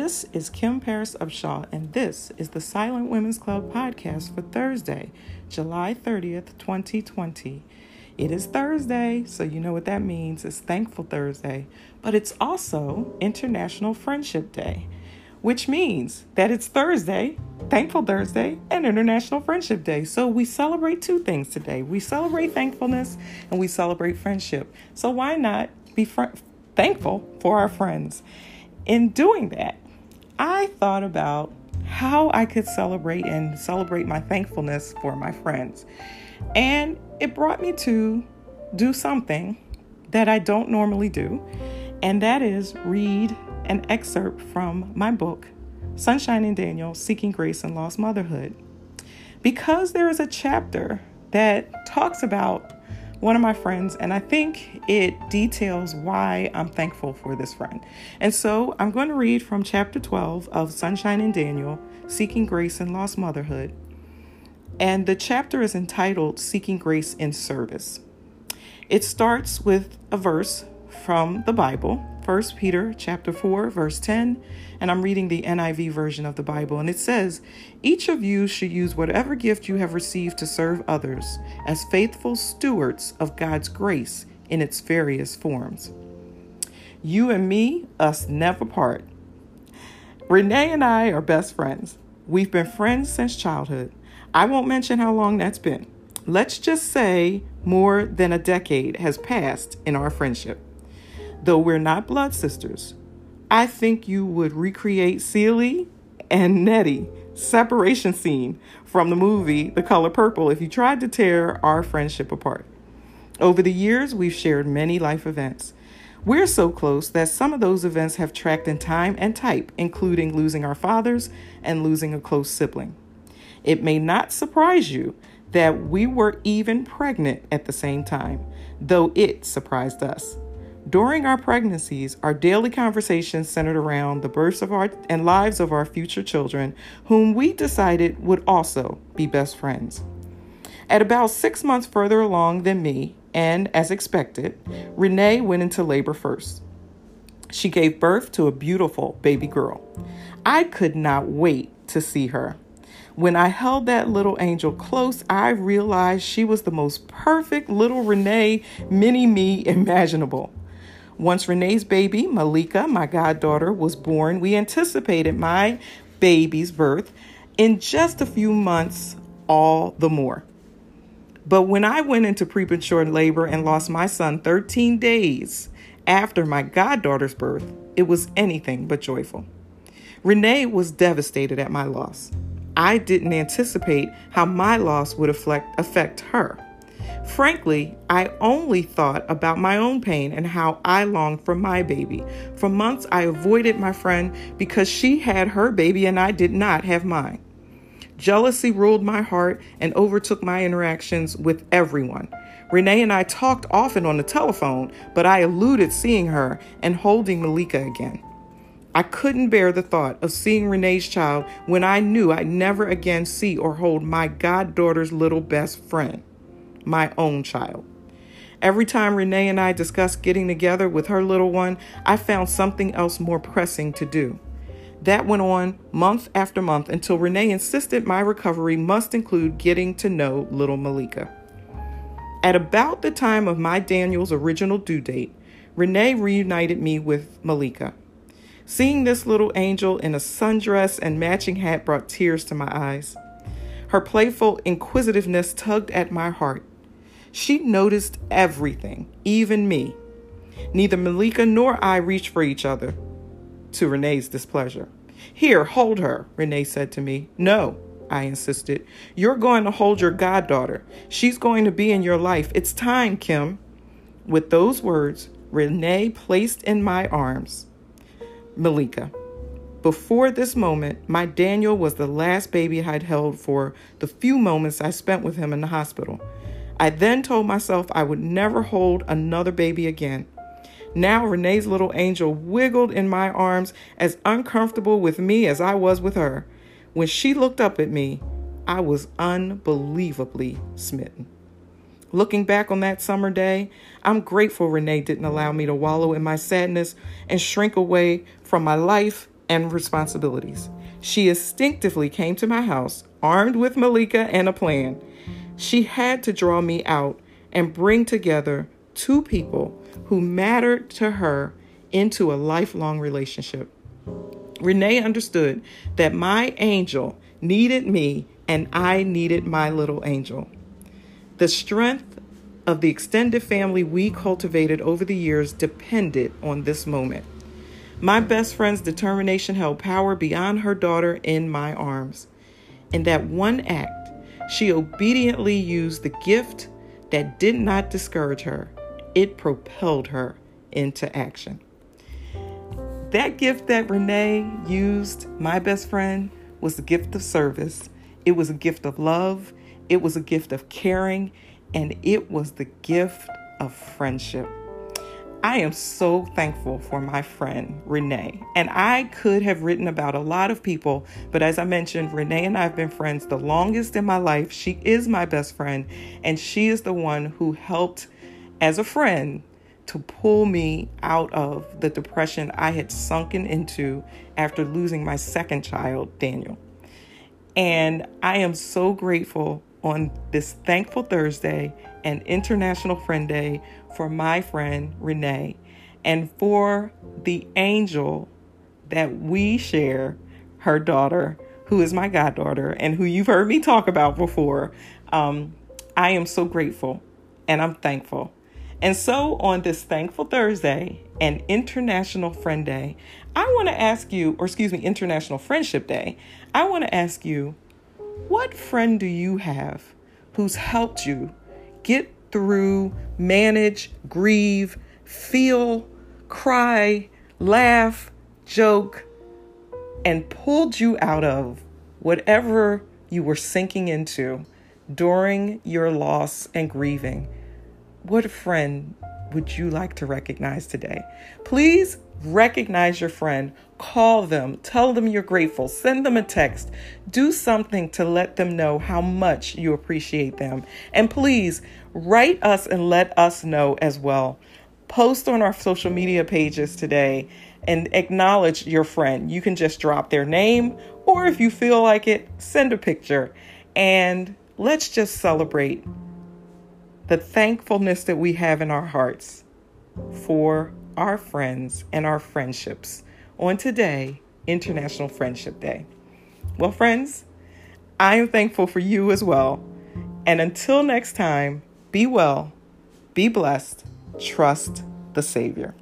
This is Kim Paris Upshaw, and this is the Silent Women's Club podcast for Thursday, July 30th, 2020. It is Thursday, so you know what that means. It's Thankful Thursday, but it's also International Friendship Day, which means that it's Thursday, Thankful Thursday, and International Friendship Day. So we celebrate two things today. We celebrate thankfulness and we celebrate friendship. So why not be fr- thankful for our friends? In doing that, I thought about how I could celebrate and celebrate my thankfulness for my friends. And it brought me to do something that I don't normally do, and that is read an excerpt from my book, Sunshine and Daniel Seeking Grace and Lost Motherhood. Because there is a chapter that talks about one of my friends, and I think it details why I'm thankful for this friend. And so I'm going to read from chapter 12 of Sunshine and Daniel Seeking Grace in Lost Motherhood. And the chapter is entitled Seeking Grace in Service. It starts with a verse from the Bible, 1 Peter chapter 4 verse 10, and I'm reading the NIV version of the Bible and it says, "Each of you should use whatever gift you have received to serve others as faithful stewards of God's grace in its various forms." You and me, us never part. Renee and I are best friends. We've been friends since childhood. I won't mention how long that's been. Let's just say more than a decade has passed in our friendship. Though we're not blood sisters, I think you would recreate Celie and Nettie separation scene from the movie The Color Purple if you tried to tear our friendship apart. Over the years, we've shared many life events. We're so close that some of those events have tracked in time and type, including losing our fathers and losing a close sibling. It may not surprise you that we were even pregnant at the same time, though it surprised us. During our pregnancies, our daily conversations centered around the births of our and lives of our future children, whom we decided would also be best friends. At about six months further along than me, and as expected, Renee went into labor first. She gave birth to a beautiful baby girl. I could not wait to see her. When I held that little angel close, I realized she was the most perfect little Renee mini me imaginable. Once Renee's baby, Malika, my goddaughter, was born, we anticipated my baby's birth in just a few months, all the more. But when I went into premature labor and lost my son 13 days after my goddaughter's birth, it was anything but joyful. Renee was devastated at my loss. I didn't anticipate how my loss would affect, affect her. Frankly, I only thought about my own pain and how I longed for my baby. For months, I avoided my friend because she had her baby and I did not have mine. Jealousy ruled my heart and overtook my interactions with everyone. Renee and I talked often on the telephone, but I eluded seeing her and holding Malika again. I couldn't bear the thought of seeing Renee's child when I knew I'd never again see or hold my goddaughter's little best friend, my own child. Every time Renee and I discussed getting together with her little one, I found something else more pressing to do. That went on month after month until Renee insisted my recovery must include getting to know little Malika. At about the time of my Daniel's original due date, Renee reunited me with Malika. Seeing this little angel in a sundress and matching hat brought tears to my eyes. Her playful inquisitiveness tugged at my heart. She noticed everything, even me. Neither Malika nor I reached for each other, to Renee's displeasure. Here, hold her, Renee said to me. No, I insisted. You're going to hold your goddaughter. She's going to be in your life. It's time, Kim. With those words, Renee placed in my arms Malika. Before this moment, my Daniel was the last baby I'd held for the few moments I spent with him in the hospital. I then told myself I would never hold another baby again. Now Renee's little angel wiggled in my arms as uncomfortable with me as I was with her. When she looked up at me, I was unbelievably smitten. Looking back on that summer day, I'm grateful Renee didn't allow me to wallow in my sadness and shrink away from my life and responsibilities. She instinctively came to my house, armed with Malika and a plan. She had to draw me out and bring together two people who mattered to her into a lifelong relationship. Renee understood that my angel needed me and I needed my little angel. The strength of the extended family we cultivated over the years depended on this moment. My best friend's determination held power beyond her daughter in my arms. In that one act, she obediently used the gift that did not discourage her, it propelled her into action. That gift that Renee used, my best friend, was the gift of service. It was a gift of love. It was a gift of caring. And it was the gift of friendship. I am so thankful for my friend Renee. And I could have written about a lot of people, but as I mentioned, Renee and I have been friends the longest in my life. She is my best friend, and she is the one who helped as a friend to pull me out of the depression I had sunken into after losing my second child, Daniel. And I am so grateful on this thankful Thursday and International Friend Day for my friend Renee and for the angel that we share, her daughter, who is my goddaughter and who you've heard me talk about before. Um, I am so grateful and I'm thankful and so, on this Thankful Thursday and International Friend Day, I want to ask you, or excuse me, International Friendship Day, I want to ask you, what friend do you have who's helped you get through, manage, grieve, feel, cry, laugh, joke, and pulled you out of whatever you were sinking into during your loss and grieving? What friend would you like to recognize today? Please recognize your friend, call them, tell them you're grateful, send them a text, do something to let them know how much you appreciate them. And please write us and let us know as well. Post on our social media pages today and acknowledge your friend. You can just drop their name, or if you feel like it, send a picture. And let's just celebrate the thankfulness that we have in our hearts for our friends and our friendships on today, International Friendship Day. Well, friends, I am thankful for you as well. And until next time, be well, be blessed, trust the Savior.